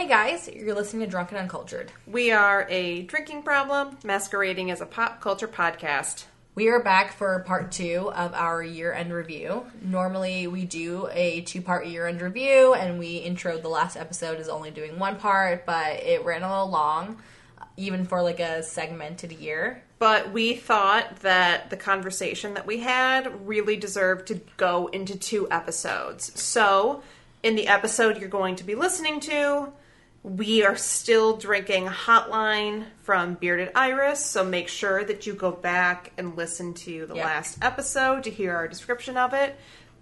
Hey guys, you're listening to Drunken Uncultured. We are a drinking problem masquerading as a pop culture podcast. We are back for part two of our year end review. Normally, we do a two part year end review, and we intro the last episode as only doing one part, but it ran a little long, even for like a segmented year. But we thought that the conversation that we had really deserved to go into two episodes. So, in the episode you're going to be listening to, we are still drinking Hotline from Bearded Iris, so make sure that you go back and listen to the last episode to hear our description of it.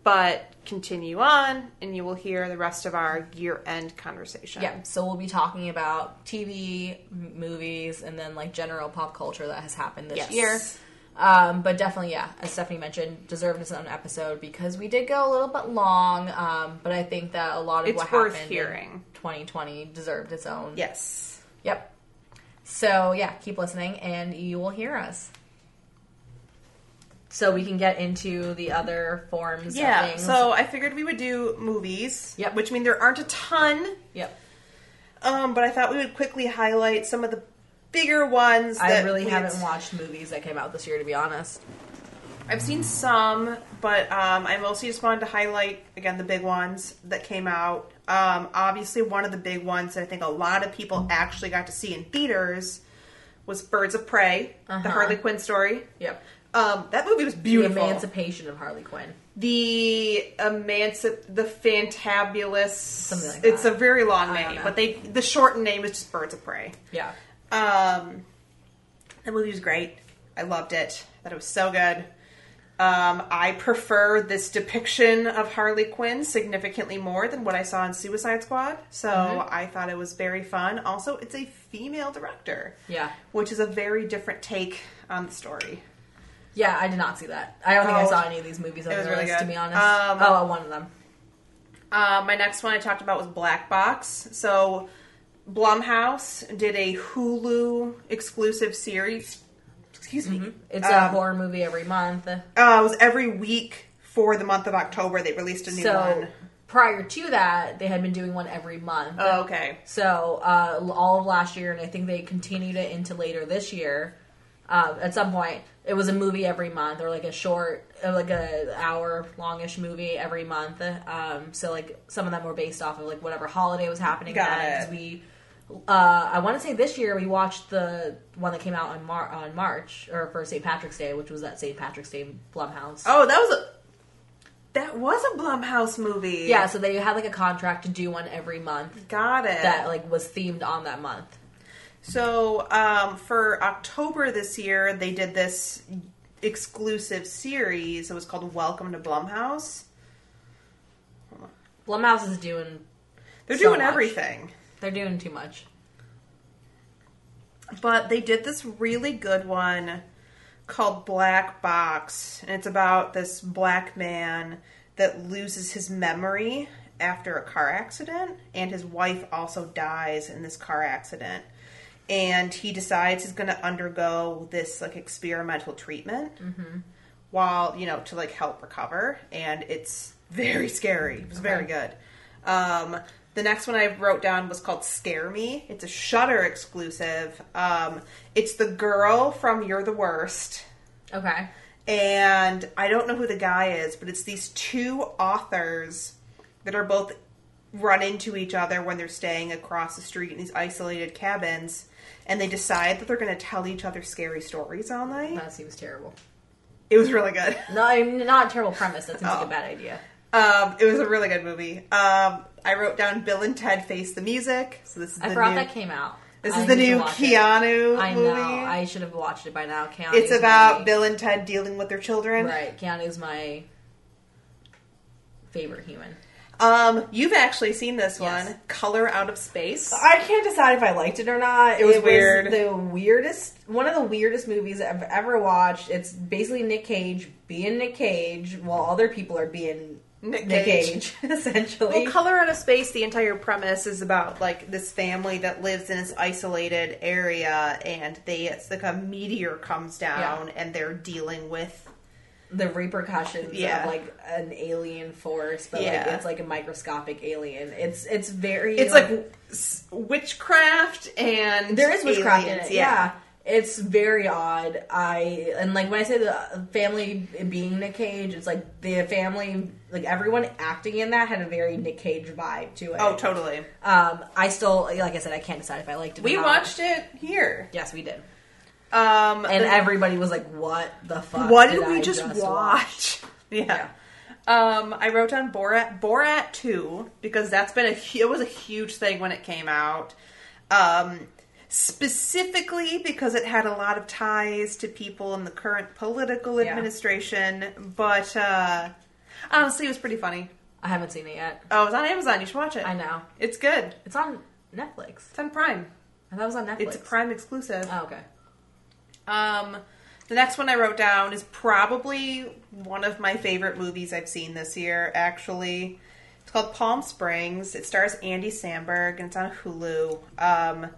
But continue on, and you will hear the rest of our year end conversation. Yeah, so we'll be talking about TV, m- movies, and then like general pop culture that has happened this Yes. year. Um, but definitely, yeah, as Stephanie mentioned, deserved its own episode because we did go a little bit long. Um, but I think that a lot of It's what worth happened hearing. in 2020 deserved its own. Yes. Yep. So yeah, keep listening, and you will hear us. So we can get into the other forms. Yeah, Of things. so I figured we would do movies. Yep. Which mean there aren't a ton, yep. um, but I thought we would quickly highlight some of the bigger ones. I really haven't watched movies that came out this year, to be honest. I've seen some, but um, I mostly just wanted to highlight again the big ones that came out. Um, obviously, one of the big ones that I think a lot of people actually got to see in theaters was Birds of Prey, the Uh-huh. Harley Quinn story. Yep. Um, that movie was beautiful. The. Emancipation of Harley Quinn. the emancip the fantabulous Something like that. it's a very long I name but they the shortened name is just birds of prey Yeah. Um the movie was great i loved it that it was so good um i prefer this depiction of harley quinn significantly more than what i saw in suicide squad so Mm-hmm. i thought it was very fun also it's a female director Yeah. which is a very different take on the story Yeah, I did not see that. I don't think I Oh. saw any of these movies on It was the really list, to be honest. Um, oh, one of them. Uh, my next one I talked about was Black Box. So Blumhouse did a Hulu exclusive series. Excuse me. It's a Um, horror movie every month. Uh, it was every week for the month of October. They released a new So one. prior to that, they had been doing one every month. Oh, okay. So uh, all of last year, and I think they continued it into later this year. Uh, at some point, it was a movie every month, or like a short, uh, like a hour longish movie every month. Um, so like some of them were based off of like whatever holiday was happening. Got then, it. We, uh, I want to say this year we watched the one that came out on Mar- on March or for St. Patrick's Day, which was that St. Patrick's Day Blumhouse. Oh, that was a that was a Blumhouse movie. Yeah, so they had like a contract to do one every month got it. that like was themed on that month. So, um, for October this year, they did this exclusive series. It was called Welcome to Blumhouse. Blumhouse is doing They're So doing much. everything. They're doing too much. But they did this really good one called Black Box, and it's about this black man that loses his memory after a car accident, and his wife also dies in this car accident. And he decides he's going to undergo this like experimental treatment while you know to like help recover, and it's very scary. It was very good. Um, the next one I wrote down was called Scare Me. It's a Shudder exclusive. Um, it's the girl from You're the Worst. Okay. And I don't know who the guy is, but it's these two authors that are both run into each other when they're staying across the street in these isolated cabins. And they decide that they're going to tell each other scary stories all night. That seems terrible. It was really good. No, I mean, not a terrible premise. That seems like Oh. a bad idea. Um, it was a really good movie. Um, I wrote down Bill and Ted Face the Music. So this is I the forgot new. that came out. This I is the new watch it. Keanu I movie. know. I should have watched it by now. Keanu. it's about Bill and Ted dealing with their children. Right. Keanu's my favorite human. Um, you've actually seen this Yes. one, Color Out of Space. I can't decide if I liked it or not. It was weird. the weirdest, one of the weirdest movies I've ever watched. It's basically Nick Cage being Nick Cage while other people are being Nick Nick Cage. Cage, essentially. Well, Color Out of Space, the entire premise is about like this family that lives in this isolated area, and they it's like a meteor comes down, and they're dealing with the repercussions Yeah. of like an alien force, but like Yeah. it's like a microscopic alien. It's it's very It's like s- witchcraft and there is witchcraft in aliens, it. Yeah. It's very odd. I and like when I say the family being Nick Cage, it's like the family, like everyone acting in that had a very Nick Cage vibe to it. Oh, totally. Um, I still, like I said, I can't decide if I liked it. We or not. watched it here. Yes, we did. Um, And the- everybody was like, "What the fuck? what did we I just, watch? Yeah. Um, I wrote down Borat Borat two because that's been a it was a huge thing when it came out. Um, specifically because it had a lot of ties to people in the current political Yeah. administration, but uh, honestly, it was pretty funny. I haven't seen it yet. Oh, it's on Amazon. You should watch it. I know It's good. it's on Netflix. It's on Prime. I thought it was on Netflix. It's a Prime exclusive. Oh, okay. Um, the next one I wrote down is probably one of my favorite movies I've seen this year, actually. It's called Palm Springs. It stars Andy Samberg and it's on Hulu. Um,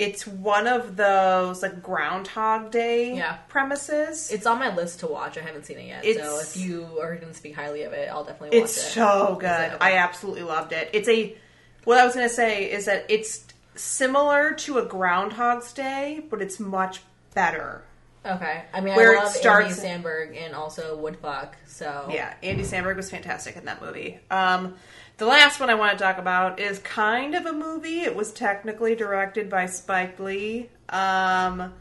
it's one of those like Groundhog Day Yeah. premises. It's on my list to watch. I haven't seen it yet. so if you are going to speak highly of it, I'll definitely watch It's it. so good. it? I absolutely loved it. It's a what I was going to say is that it's similar to a Groundhog's Day, but it's much better. Okay. I mean, Where it I love starts- Andy Samberg and also Woodfuck. So Yeah, Andy Samberg was fantastic in that movie. Um, the last one I want to talk about is kind of a movie. It was technically directed by Spike Lee. Um,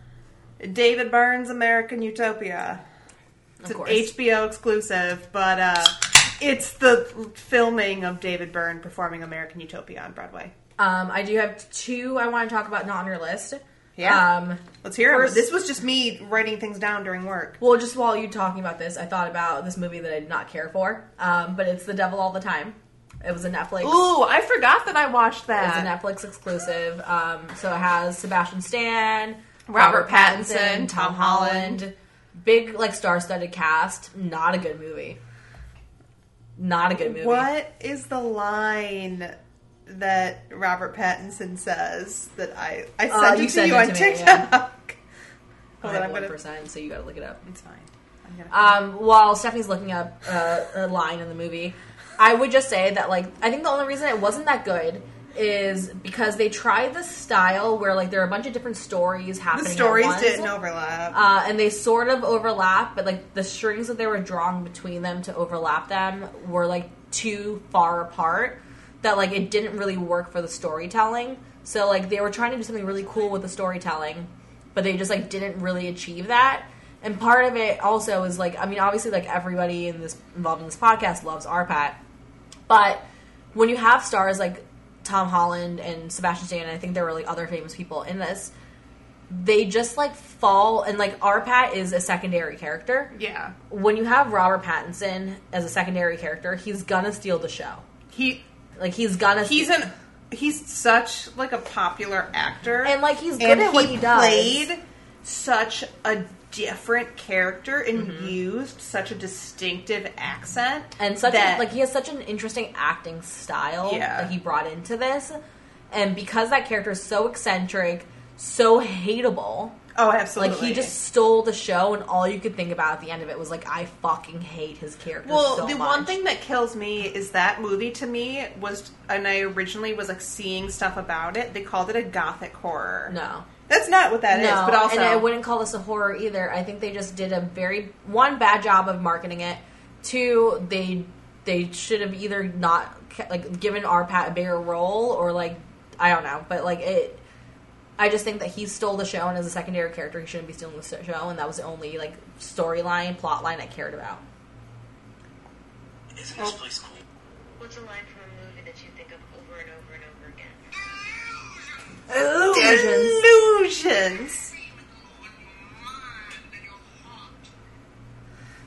David Byrne's American Utopia. It's an. HBO exclusive, but uh, it's the filming of David Byrne performing American Utopia on Broadway. Um, I do have two I want to talk about not on your list. Yeah. Um, Let's hear it. This was just me writing things down during work. well, just while you talking about this, I thought about this movie that I did not care for. Um, but it's The Devil All the Time. It was a Netflix. Ooh, I forgot that I watched that. It's that. a Netflix exclusive. Um, so it has Sebastian Stan, Robert Robert, Pattinson, Pattinson, Tom Tom Holland. Holland. Big like star-studded cast. Not a good movie. Not a good movie. What is the line that Robert Pattinson says that I I Uh, sent you it to sent you it on to me, TikTok? yeah. Hold I on, have I'm one gonna. percent, so you gotta look it up. It's fine. I'm gonna. Um, while Stephanie's looking up uh, a line in the movie, I would just say that like I think the only reason it wasn't that good is because they tried the style where like there are a bunch of different stories the happening. at stories didn't overlap. Uh, and they sort of overlap, but like the strings that they were drawing between them to overlap them were like too far apart that like it didn't really work for the storytelling. So like they were trying to do something really cool with the storytelling, but they just like didn't really achieve that. And part of it also is like I mean obviously like everybody in this involved in this podcast loves RPAT, but when you have stars like Tom Holland and Sebastian Stan, and I think there were like other famous people in this, they just like fall and like Arpat is a secondary character. yeah, When you have Robert Pattinson as a secondary character, he's gonna steal the show. he Like he's gonna he's an he's such like a popular actor, and like he's good and at what he, does. played such a different character and Mm-hmm. used such a distinctive accent and such that a, like he has such an interesting acting style Yeah. that he brought into this. And because that character is so eccentric, so hateable, oh absolutely like he just stole the show, and all you could think about at the end of it was like, I fucking hate his character. Well, so the much. one thing that kills me is that movie to me was, and I originally was like seeing stuff about it. They called it a gothic horror. no. That's not what that is. no, But also, and I wouldn't call this a horror either. I think they just did a very one bad job of marketing it. Two, they they should have either not like given Arpat a bigger role or like I don't know, but like it. I just think that he stole the show, and as a secondary character, he shouldn't be stealing the show, and that was the only like storyline, plot line I cared about. Isn't this place cool? What's a line from a movie that you think of over and over and over again? Illusions. illusions.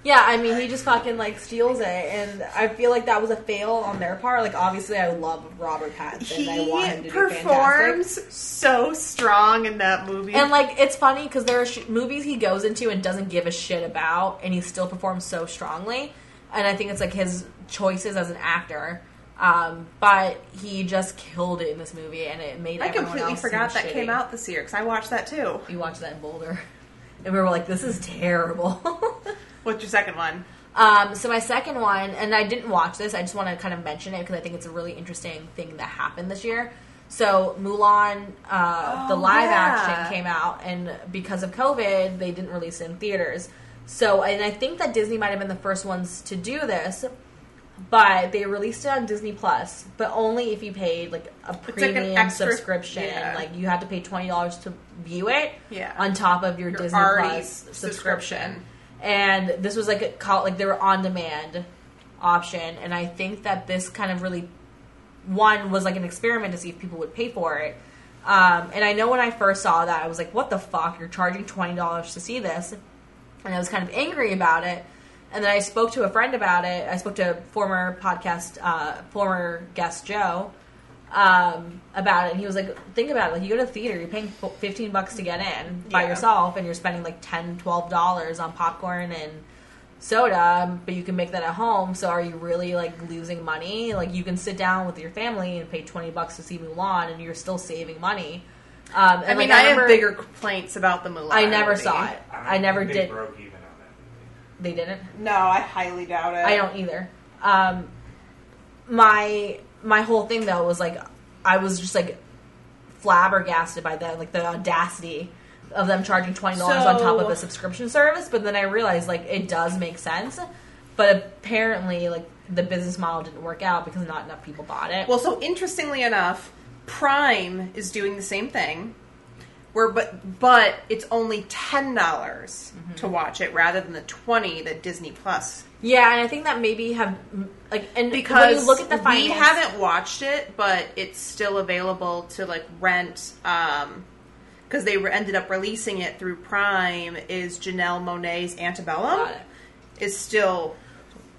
Yeah, I mean, he just fucking like steals it, and I feel like that was a fail on their part. Like, obviously, I love Robert Pattinson. I want him He to performs so strong in that movie. And like, it's funny because there are sh- movies he goes into and doesn't give a shit about, and he still performs so strongly. And I think it's like his choices as an actor. Um, but he just killed it in this movie, and it made. I completely forgot that shitty. came out this year because I watched that too. You watched that in Boulder, and we were like, "This is terrible." What's your second one? Um, so my second one, and I didn't watch this. I just want to kind of mention it because I think it's a really interesting thing that happened this year. So Mulan, uh, the Oh, live yeah. action came out, and because of COVID, they didn't release it in theaters. So, and I think that Disney might have been the first ones to do this, but they released it on Disney Plus, but only if you paid like a like premium extra- subscription. yeah. Like you had to pay twenty dollars to view it Yeah. on top of your, Your Disney Plus subscription. subscription. And this was like a call, like they were on demand option, and I think that this kind of really one was like an experiment to see if people would pay for it. Um, and I know when I first saw that, I was like, "What the fuck? You're charging twenty dollars to see this?" And I was kind of angry about it. And then I spoke to a friend about it. I spoke to former podcast, uh, former guest Joe, um, about it, and he was like, "Think about it. Like, you go to the theater, you're paying fifteen bucks to get in by Yeah. yourself, and you're spending like 10 dollars on popcorn and soda, but you can make that at home. So, are you really like losing money? Like, you can sit down with your family and pay twenty bucks to see Mulan, and you're still saving money. Um, and I mean, like, I, remember- have bigger complaints about the Mulan. I never movie. saw it. don't I never they did. Broke even on that They didn't. No, I highly doubt it. I don't either. Um, my my whole thing though was like I was just like flabbergasted by that, like the audacity of them charging twenty dollars on top of a subscription service. But then I realized like it does make sense, but apparently like the business model didn't work out because not enough people bought it. Well, so interestingly enough, Prime is doing the same thing. Where, but but it's only ten dollars Mm-hmm. to watch it rather than the twenty that Disney Plus. yeah, and I think that maybe have like and Because when you look at the we haven't watched it, but it's still available to like rent. Um, because they re- ended up releasing it through Prime. Is Janelle Monáe's Antebellum is still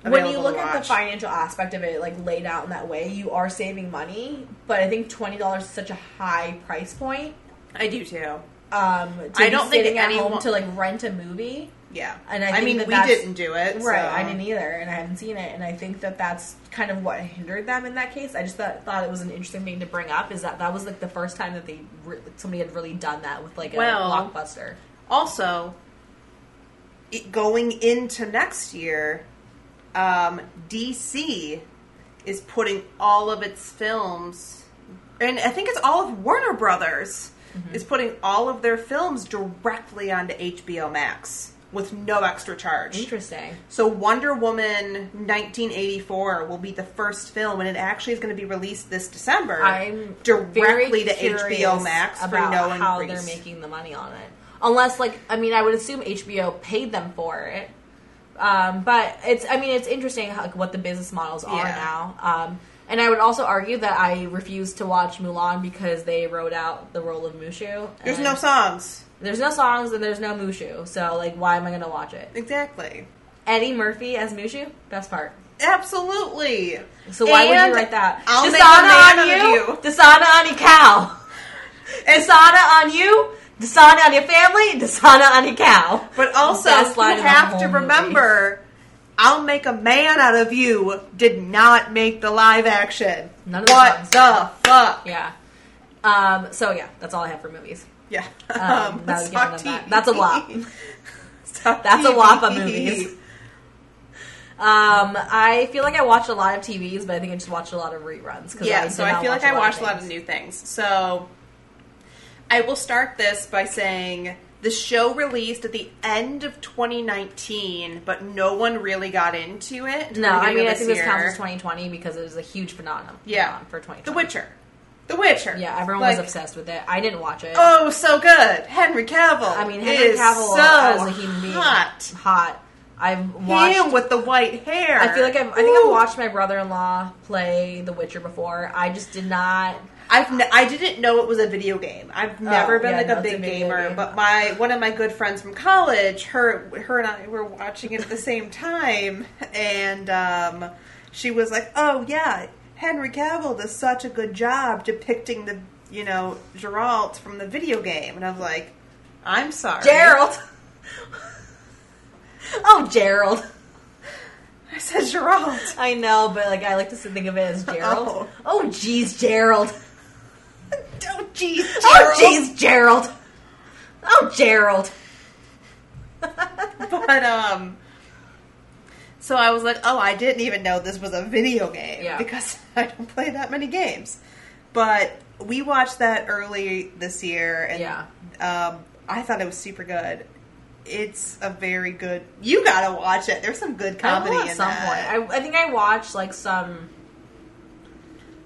when you look at the financial aspect of it, like laid out in that way, you are saving money. But I think twenty dollars is such a high price point. I do too. Um, to I don't think at anyone- home to like rent a movie. Yeah, And I I think mean, that we that's- didn't do it, Right, so- I didn't either, and I haven't seen it, and I think that that's kind of what hindered them in that case. I just thought, thought it was an interesting thing to bring up. Is that that was like the first time that they re- somebody had really done that with like a Well, blockbuster. Also, it, going into next year, um, DC is putting all of its films, and I think it's all of Warner Brothers Mm-hmm. is putting all of their films directly onto HBO Max with no extra charge. Interesting. So Wonder Woman 1984 will be the first film, and it actually is going to be released this December. I'm directly to HBO Max for no how increase. they're making the money on it. Unless, like, I mean, I would assume HBO paid them for it. Um, but it's, I mean, it's interesting how, like, what the business models are Yeah. now. Um, and I would also argue that I refuse to watch Mulan because they wrote out the role of Mushu. There's no songs. There's no songs and there's no Mushu. So, like, why am I going to watch it? Exactly. Eddie Murphy as Mushu? Best part. Absolutely. So why would you write that? I'll make Dasana a man on you. Dasana on your cow. Dasana on you. Dasana on your family. Dasana on your cow. But also, you have to remember, "I'll make a man out of you" did not make the live action. None of the what songs. the fuck? Yeah. Um, so yeah, that's all I have for movies. Yeah. Um, now let's talk into that. That's a lot. That's a lot of movies. Um, I feel like I watched a lot of TVs, but I think I just watched a lot of reruns. Yeah, did so I feel watch like I watched a lot of new things. So I will start this by saying the show released at the end of 2019, but no one really got into it. No, I mean I think this counts as 2020 because it was a huge phenomenon. Yeah. for 2020. The Witcher. The Witcher. Yeah, everyone Like, was obsessed with it. I didn't watch it. Oh, so good. Henry Cavill. I mean, Henry Cavill so as a human being, hot. hot. I've watched. Him with the white hair. I feel like I've, I think I've watched my brother-in-law play The Witcher before. I just did not. I've ne- I didn't know it was a video game. I've never been Oh, yeah, like no, a it's a big gamer, game. but my one of my good friends from college, her her and I were watching it at the same time, and um, she was like, "Oh yeah, Henry Cavill does such a good job depicting the you know Geralt from the video game," and I was like, "I'm sorry, Gerald. oh, Gerald. I said Gerald. I know, but like I like to think of it as Gerald. Oh. Oh, jeez, Gerald. Oh jeez, Gerald. Oh, jeez, Gerald. Oh, Gerald. but um So I was like, oh, I didn't even know this was a video game Yeah. because I don't play that many games. But we watched that early this year, and Yeah. um, I thought it was super good. It's a very good. You gotta watch it. There's some good comedy I will at in some that. point. I, I think I watched like some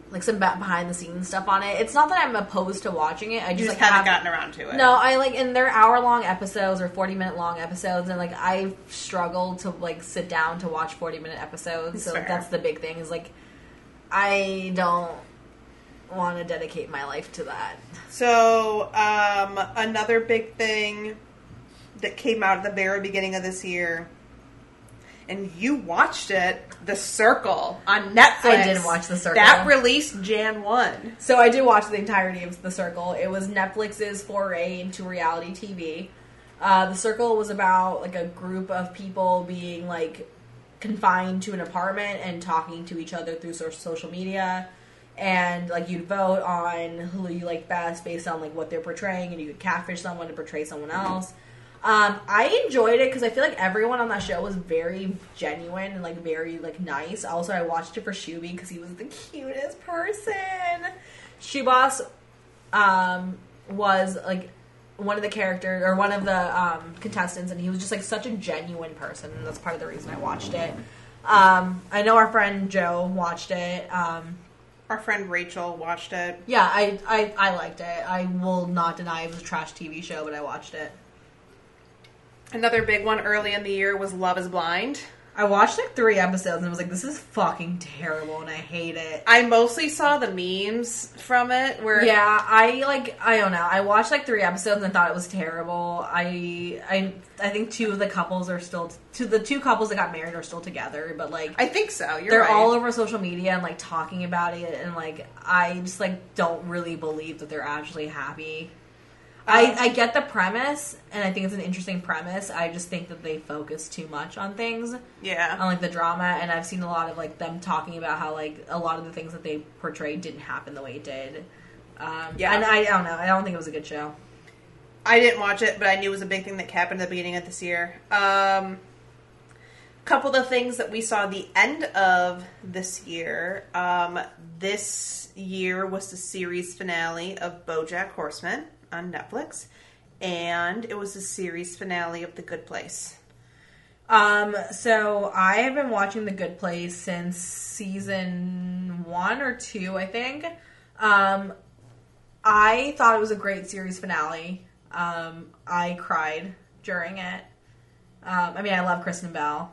like some behind the scenes stuff on it. It's not that I'm opposed to watching it. I just, you just like, haven't have- gotten around to it. No, I like and they're hour long episodes or forty minute long episodes, and like I struggle to like sit down to watch forty minute episodes. So like, that's the big thing is like I don't want to dedicate my life to that. So, um, another big thing that came out at the very beginning of this year, and you watched it, The Circle on Netflix. I didn't watch The Circle. That released Jan 1. So I did watch the entirety of The Circle. It was Netflix's foray into reality TV. Uh, the Circle was about like a group of people being like confined to an apartment and talking to each other through so- social media. And like you'd vote on who you like best based on like what they're portraying, and you could catfish someone to portray someone else. Um, I enjoyed it because I feel like everyone on that show was very genuine and like very like nice. Also, I watched it for Shuby because he was the cutest person. Shubas um, was like one of the characters or one of the um, contestants, and he was just like such a genuine person, and that's part of the reason I watched it. Um, I know our friend Joe watched it. Um, Our friend Rachel watched it. yeah, I, I I liked it. I will not deny it was a trash TV show, but I watched it. Another big one early in the year was Love is Blind. I watched like three episodes and was like, this is fucking terrible, and I hate it. I mostly saw the memes from it where Yeah, I like I don't know. I watched like three episodes and thought it was terrible. I I I think two of the couples are still to the two couples that got married are still together, but like I think so. You're they're right. all over social media and like talking about it and like I just like don't really believe that they're actually happy. I, I get the premise and I think it's an interesting premise. I just think that they focus too much on things yeah. on like the drama and I've seen a lot of like them talking about how like a lot of the things that they portrayed didn't happen the way it did. Um, Yeah. and I, I don't know. I don't think it was a good show. I didn't watch it, but I knew it was a big thing that happened at the beginning of this year. Um, couple of things that we saw the end of this year. Um, this year was the series finale of BoJack Horseman on Netflix, and it was the series finale of The Good Place. Um, so I have been watching The Good Place since season one or two, I think. Um, I thought it was a great series finale. Um, I cried during it. Um, I mean, I love Kristen Bell.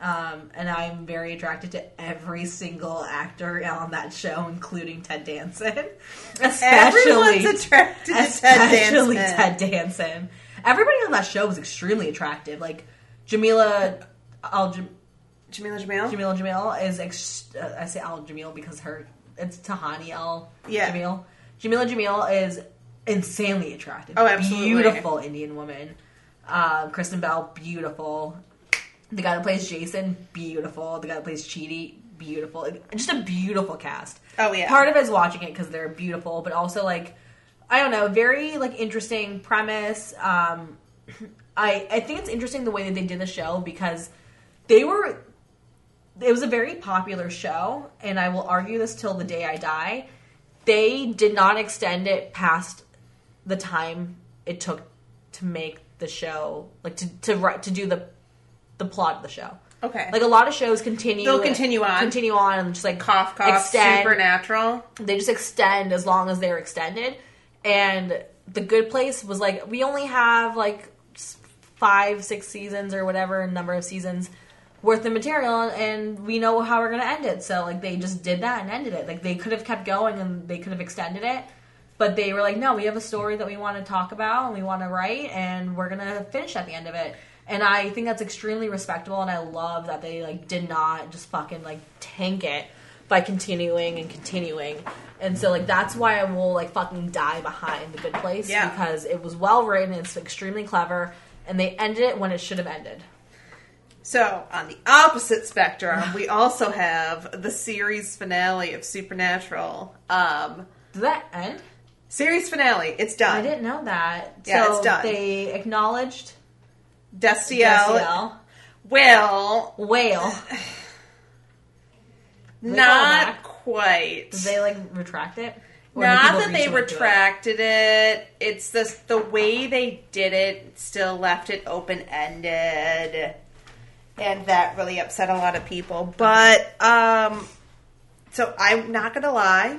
Um, and I'm very attracted to every single actor on that show, including Ted Danson. Especially, Everyone's attracted to Ted especially Danson. Ted Danson. Everybody on that show was extremely attractive. Like Jameela Al Jameela Jamil? Jameela Jamil is ex- uh, I say Al Jamil because her it's Tahani Al Yeah. Jamil. Jameela Jamil is insanely attractive. Oh, absolutely. Beautiful Indian woman. Um, Kristen Bell, beautiful. The guy that plays Jason, beautiful. The guy that plays Chidi, beautiful. Just a beautiful cast. Oh, yeah. Part of it is watching it because they're beautiful, but also like I don't know, very like interesting premise. Um, I I think it's interesting the way that they did the show because they were it was a very popular show, and I will argue this till the day I die. They did not extend it past the time it took to make the show, like to to to do the the plot of the show. Okay. Like a lot of shows continue, They'll continue on. continue on, and just like cough, cough, extend supernatural. they just extend as long as they're extended. And the good place was like we only have like five, six seasons or whatever number of seasons worth of material, and we know how we're gonna end it. So like they just did that and ended it. Like they could have kept going and they could have extended it. But they were like, no, we have a story that we want to talk about and we want to write, and we're gonna finish at the end of it. And I think that's extremely respectable, and I love that they like did not just fucking like tank it by continuing and continuing. And so like that's why I will like fucking die behind the good place Yeah. because it was well written, it's extremely clever, and they ended it when it should have ended. So, on the opposite spectrum, we also have the series finale of Supernatural. Um, Did that end? series finale, it's done. I didn't know that. Yeah, so it's done. they acknowledged Destiel. Well, Whale. they not call it back? quite. Did they like retract it? Or Not that they to it? retracted it. It's just the way they did it still left it open ended. And that really upset a lot of people. But um so I'm not gonna lie,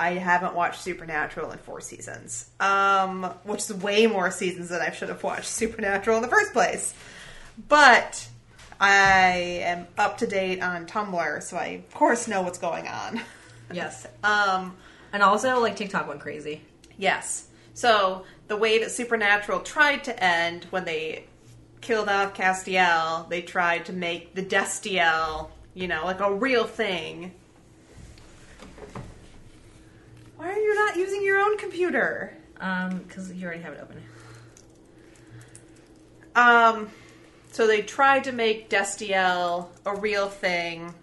I haven't watched Supernatural in four seasons. Um which is way more seasons than I should have watched Supernatural in the first place. But I am up to date on Tumblr, so I of course know what's going on. Yes. Um And also, like TikTok went crazy. Yes. So the way that Supernatural tried to end when they killed off Castiel, they tried to make the Destiel, you know, like a real thing. Why are you not using your own computer? Um, because you already have it open. Um, so they tried to make Destiel a real thing,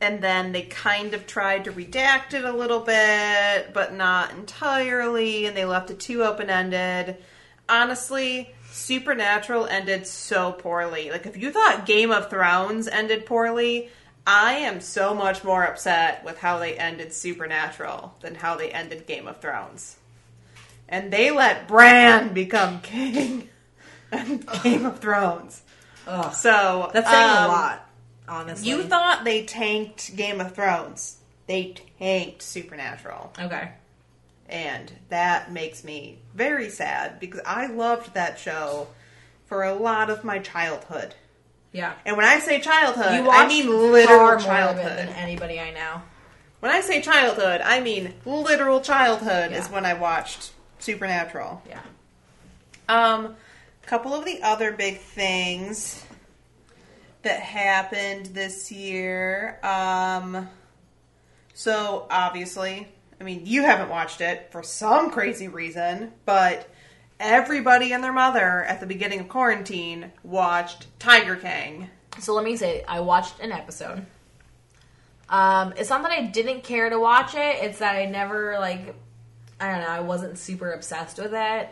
and then they kind of tried to redact it a little bit, but not entirely, and they left it too open ended. Honestly, Supernatural ended so poorly. Like, if you thought Game of Thrones ended poorly, I am so much more upset with how they ended Supernatural than how they ended Game of Thrones. And they let Bran become king. in Game of Thrones. Ugh. So That's saying um, a lot, honestly. You thought they tanked Game of Thrones. They tanked Supernatural. Okay. And that makes me very sad because I loved that show for a lot of my childhood. Yeah. And when I say childhood, You I mean literal more of it childhood. than anybody I know. When I say childhood, I mean literal childhood Yeah. is when I watched Supernatural. Yeah. Um, a couple of the other big things that happened this year. Um, so obviously, I mean, you haven't watched it for some crazy reason, but everybody and their mother at the beginning of quarantine watched Tiger King. So let me say, I watched an episode. Um, it's not that I didn't care to watch it. It's that I never like, I don't know. I wasn't super obsessed with it.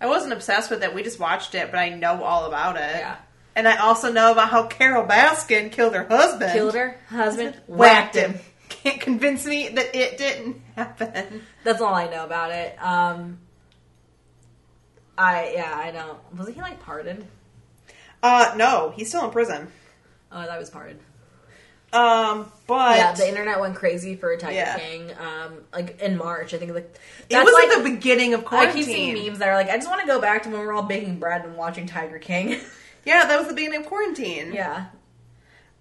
I wasn't obsessed with it. We just watched it, but I know all about it. Yeah. And I also know about how Carole Baskin killed her husband. Killed her husband, whacked him. Can't convince me that it didn't happen. That's all I know about it. Um, I yeah, I know. Wasn't he like pardoned? Uh, no, he's still in prison. Oh, that was pardoned. Um, but yeah, the internet went crazy for Tiger Yeah. King. Um, like in March, I think like it was like at the beginning of quarantine. I keep seeing memes that are like, I just want to go back to when we're all baking bread and watching Tiger King. Yeah, that was the beginning of quarantine. yeah,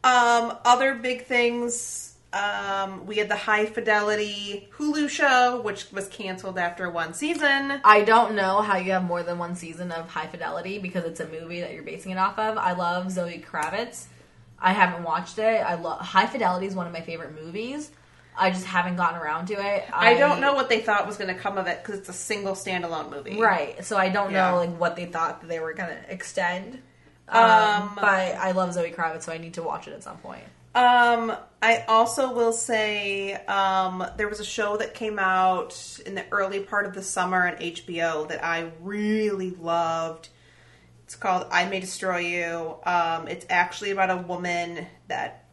Um, other big things. Um, we had the High Fidelity Hulu show, which was canceled after one season. I don't know how you have more than one season of High Fidelity because it's a movie that you're basing it off of. I love Zoe Kravitz. I haven't watched it. I love High Fidelity is one of my favorite movies. I just haven't gotten around to it. I, don't know what they thought was going to come of it because it's a single standalone movie. Right, so I don't Yeah. know like what they thought that they were gonna extend. Um, Um, but I love Zoe Kravitz, so I need to watch it at some point. Um, I also will say um, there was a show that came out in the early part of the summer on HBO that I really loved. It's called I May Destroy You. Um, it's actually about a woman that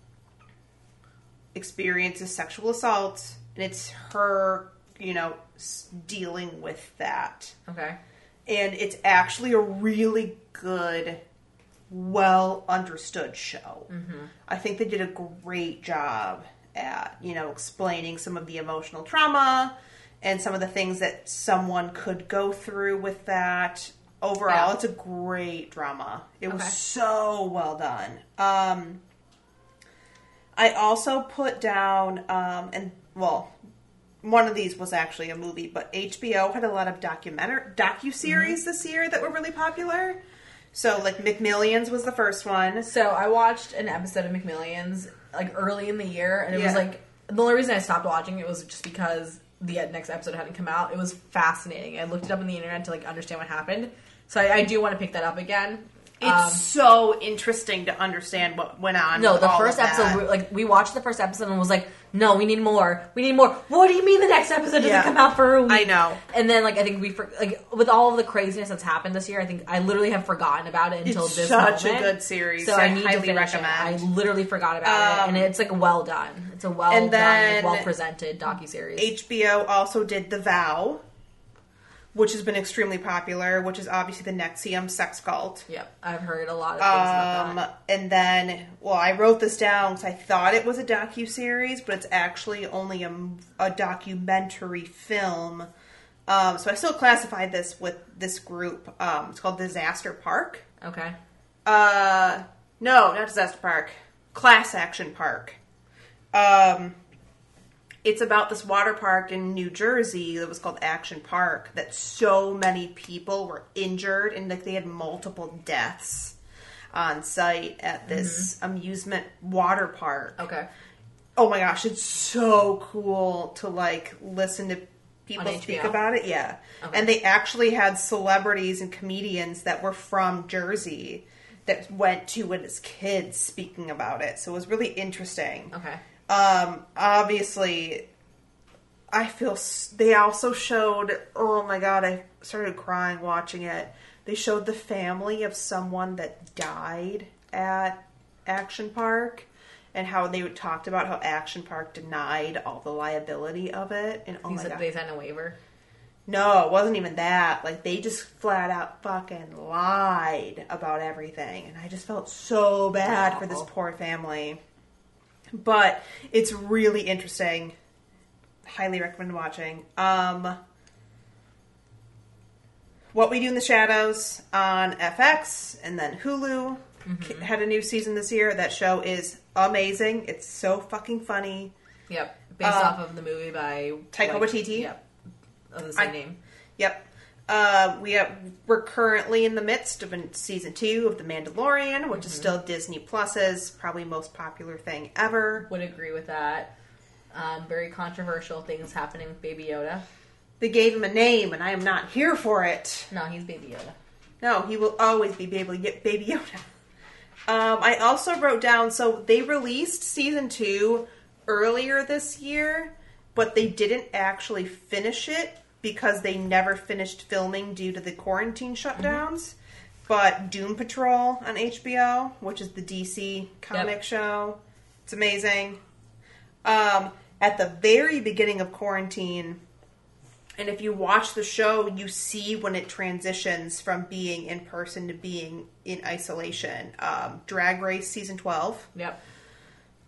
experiences sexual assault, and it's her, you know, dealing with that Okay. and it's actually a really good well understood show. I think they did a great job at you know explaining some of the emotional trauma and some of the things that someone could go through with that. Overall it's a great drama. It was so well done. Um i also put down um and well one of these was actually a movie, but HBO had a lot of documentary docu series this year that were really popular. So like McMillions was the first one. So I watched an episode of McMillions like early in the year, and it was like the only reason I stopped watching it was just because the next episode hadn't come out. It was fascinating. I looked it up on the internet to like understand what happened. So I, I do want to pick that up again. It's Um, so interesting to understand what went on. no, with the all first episode, we- like we watched the first episode and was like, no, we need more. We need more. What do you mean the next episode doesn't Yeah. come out for a week? I know. And then like I think we for, like with all of the craziness that's happened this year, I think I literally have forgotten about it until this. It's this such a good series. So I need highly to finish recommend. it. I literally forgot about it, Um, and it's like well done. It's a well and then- done, well presented docu series. HBO also did The Vow, which has been extremely popular, which is obviously the NXIVM sex cult. Yep, I've heard a lot of things about Um, that. and then, well, I wrote this down because I thought it was a docu series, but it's actually only a, a documentary film. Um, so I still classified this with this group. Um, it's called Disaster Park. Okay, Uh, no, not Disaster Park. Class Action Park. Um, it's about this water park in New Jersey that was called Action Park that so many people were injured and like they had multiple deaths on site at this amusement water park. okay. Oh my gosh, it's so cool to like listen to people speak about it. Yeah. Okay. And they actually had celebrities and comedians that were from Jersey that went to when as kids speaking about it. So it was really interesting. Okay. Um obviously I feel s- they also showed oh my god, I started crying watching it. They showed the family of someone that died at Action Park and how they talked about how Action Park denied all the liability of it and oh my god. they signed a waiver. No, it wasn't even that. Like they just flat out fucking lied about everything, and I just felt so bad for this poor family. But it's really interesting. Highly recommend watching. Um, what We Do in the Shadows on FX and then Hulu Mm-hmm. had a new season this year. That show is amazing. It's so fucking funny. Yep, based Uh, off of the movie by Taika Waititi? Yep, of the same I- name. Yep. Uh, we have we're currently in the midst of season two of The Mandalorian, which Mm-hmm. is still Disney Plus's probably most popular thing ever. Would agree with that. Um, very controversial things happening with Baby Yoda. They gave him a name, and I am not here for it. No, he's Baby Yoda. No, he will always be Baby, Baby Yoda. Um, I also wrote down so they released season two earlier this year, but they didn't actually finish it because they never finished filming due to the quarantine shutdowns. But Doom Patrol on HBO, which is the DC comic Yep. show, it's amazing. Um, at the very beginning of quarantine, and if you watch the show, you see when it transitions from being in person to being in isolation. Um, Drag Race season 12. Yep.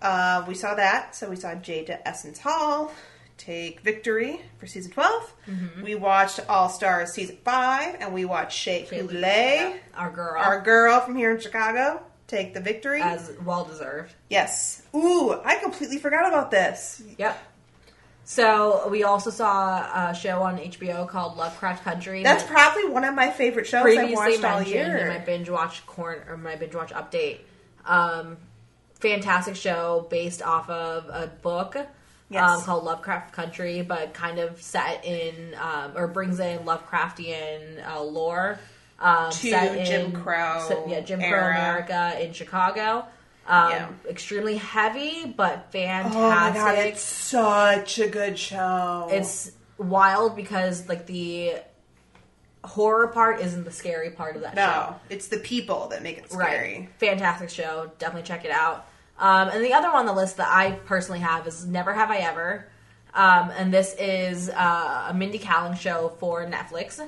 Uh, we saw that. So we saw Jada Essence Hall take victory for season 12. Mm-hmm. We watched All Stars season 5, and we watched Shea Shaylee, Couleé, yeah, our girl, our girl from here in Chicago, take the victory. as well deserved. yes. Ooh, I completely forgot about this. Yep. So we also saw a show on HBO called Lovecraft Country. That's that probably one of my favorite shows I've previously watched all mentioned in my binge watch corn or my binge watch update. Um, fantastic show based off of a book Yes. um, called Lovecraft Country, but kind of set in um, or brings in Lovecraftian uh, lore. Um, To set Jim in- Crow yeah, Jim Crow. America in Chicago. Um, Yeah. Extremely heavy, but fantastic. Oh my god, it's such a good show. it's wild because like the horror part isn't the scary part of that no, show. it's the people that make it scary. Right. Fantastic show. Definitely check it out. Um, and the other one on the list that I personally have is Never Have I Ever. Um, and this is uh, a Mindy Kaling show for Netflix.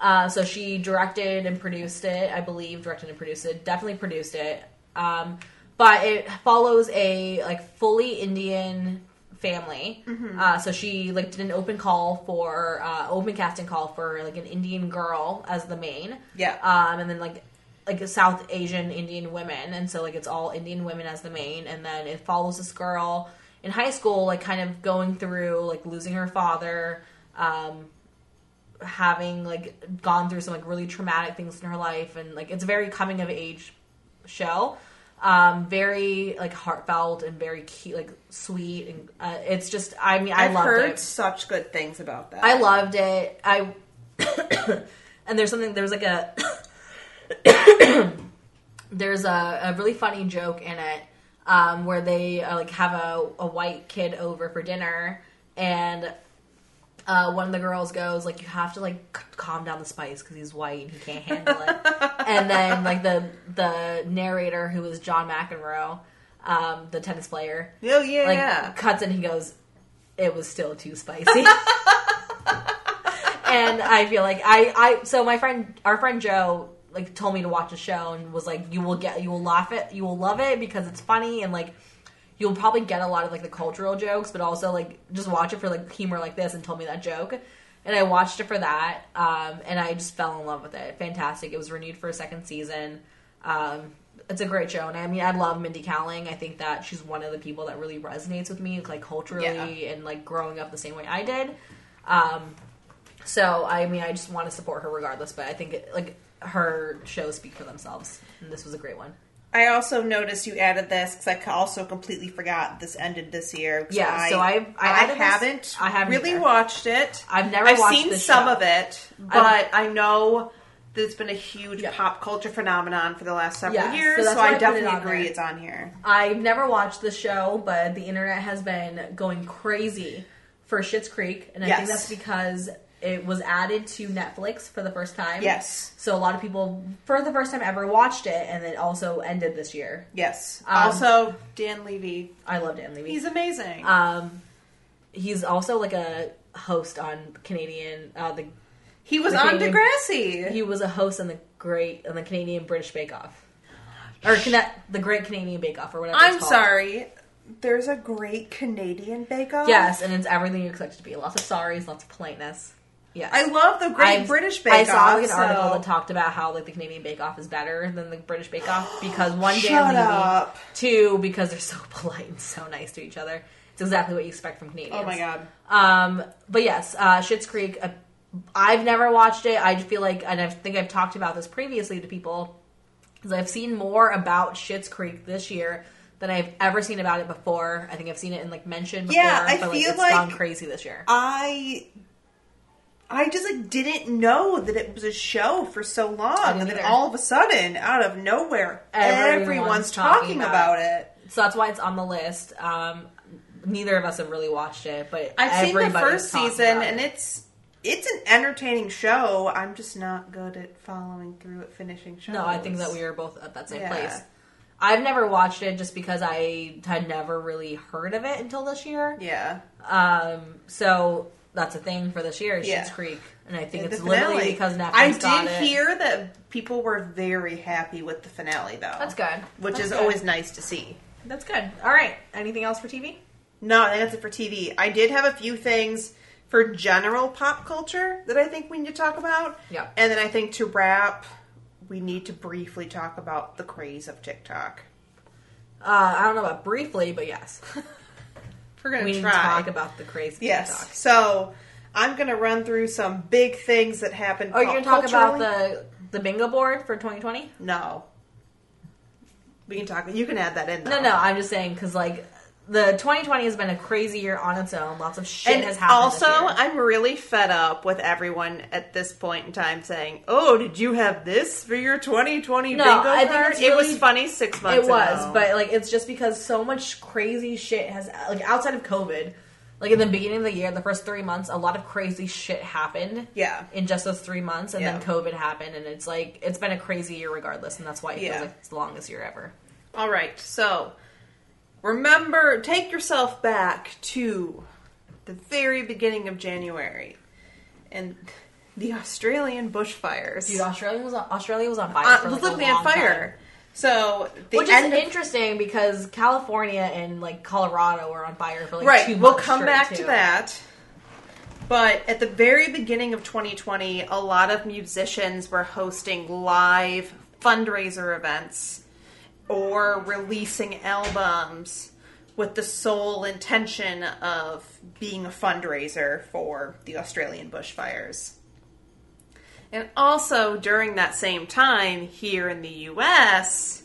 Uh, so she directed and produced it, I believe, directed and produced it. Definitely produced it. Um, but it follows a like fully Indian family. Uh, so she like did an open call for uh, open casting call for like an Indian girl as the main Yeah. um, and then like like South Asian Indian women, and so like it's all Indian women as the main, and then it follows this girl in high school, like kind of going through like losing her father, um, having like gone through some like really traumatic things in her life, and like it's a very coming of age show. Um, very like heartfelt and very cute, like sweet, and uh, it's just I mean I I've loved heard it. such good things about that. I loved it. I and there's something there's like a there's a, a really funny joke in it um, where they uh, like have a, a white kid over for dinner, and uh, one of the girls goes like, "You have to like c- calm down the spice because he's white and he can't handle it." and then like the the narrator who was John McEnroe, um, the tennis player, Oh yeah. like cuts and he goes, "It was still too spicy." and I feel like I, I so my friend our friend Joe like told me to watch a show and was like you will get you will laugh it you will love it because it's funny and like you'll probably get a lot of like the cultural jokes but also like just watch it for like humor like this and told me that joke. And I watched it for that um, and I just fell in love with it. Fantastic. It was renewed for a second season. Um, it's a great show and I mean I love Mindy Kaling. I think that she's one of the people that really resonates with me like culturally and like growing up the same way I did. Um, so I mean, I just want to support her regardless. But I think it, like her shows speak for themselves, and this was a great one. I also noticed you added this because I also completely forgot this ended this year. Yeah, so I've, I, I haven't I haven't really either. watched it. I've never I've seen some show. of it, but I know there's been a huge Yeah. pop culture phenomenon for the last several Yeah, years. that's So, I I it definitely agree there. it's on here. I've never watched the show, but the internet has been going crazy for Schitt's Creek, and I think that's because it was added to Netflix for the first time. Yes, So a lot of people, for the first time ever, watched it, and it also ended this year. yes. Um, also, Dan Levy, I love Dan Levy. he's amazing. um, he's also like a host on Canadian. Uh, the he was the on Canadian- Degrassi. He was a host on the great on the Canadian British Bake Off, or the Great Canadian Bake Off, or whatever. I'm it's called. sorry. There's a great Canadian Bake Off. Yes, and it's everything you expect it to be. Lots of sorries, lots of politeness. Yes, I love the Great I've- British Bake Off. I saw like, an article that talked about how like the Canadian Bake Off is better than the British Bake Off because one Shut Levy, up. two because they're so polite and so nice to each other. It's exactly what you expect from Canadians. Oh my god. Um, but yes, uh, Schitt's Creek. Uh, I've never watched it. I feel like, and I think I've talked about this previously to people, because I've seen more about Schitt's Creek this year than I've ever seen about it before. I think I've seen it in like mentioned before. Yeah, I but, feel it's like- gone crazy this year. I I just like didn't know that it was a show for so long, and then all of a sudden, out of nowhere, Everyone's everyone's, talking about about it. So that's why it's on the list. Um, neither of us have really watched it, but I've seen the first season, and it. it's it's an entertaining show. I'm just not good at following through at finishing shows. No, I think that we are both at that same Yeah. place. I've never watched it just because I had never really heard of it until this year. Yeah, Um, so that's a thing for this year, is Yeah. Schitt's Creek, and I think And it's literally because Netflix I did it. hear that people were very happy with the finale, though. That's good. which That's is good. always nice to see. That's good. All right. Anything else for TV? No, I think that's it for TV. I did have a few things for general pop culture that I think we need to talk about. Yeah. And then I think to wrap, we need to briefly talk about the craze of TikTok. Uh, I don't know about briefly, but yes, We're gonna we try. to talk about the crazy yes. TikTok. So I'm gonna run through some big things that happened. Oh, you're gonna talk about the the bingo board for 2020? no. We can talk. You can add that in. Though. No, no. I'm just saying because like the 2020 has been a crazy year on its own. Lots of shit And has happened. also. I'm really fed up with everyone at this point in time saying, "Oh, did you have this for your 2020 No, bingo I think card?" it's it was funny six months. Ago. It was, ago. but like it's just because so much crazy shit has like outside of COVID, like in the beginning of the year, the first three months, a lot of crazy shit happened. yeah, In just those three months, and then COVID happened, and it's like it's been a crazy year regardless, and that's why it Yeah. feels like it's the longest year ever. All right, so remember, take yourself back to the very beginning of January and the Australian bushfires. Dude, Australia was on, Australia was on fire. uh, for, like, literally on fire. So the Which is of- interesting because California and like Colorado were on fire for like right, two we'll come back too. to that. But at the very beginning of 2020, a lot of musicians were hosting live fundraiser events or releasing albums with the sole intention of being a fundraiser for the Australian bushfires. And also during that same time, here in the US,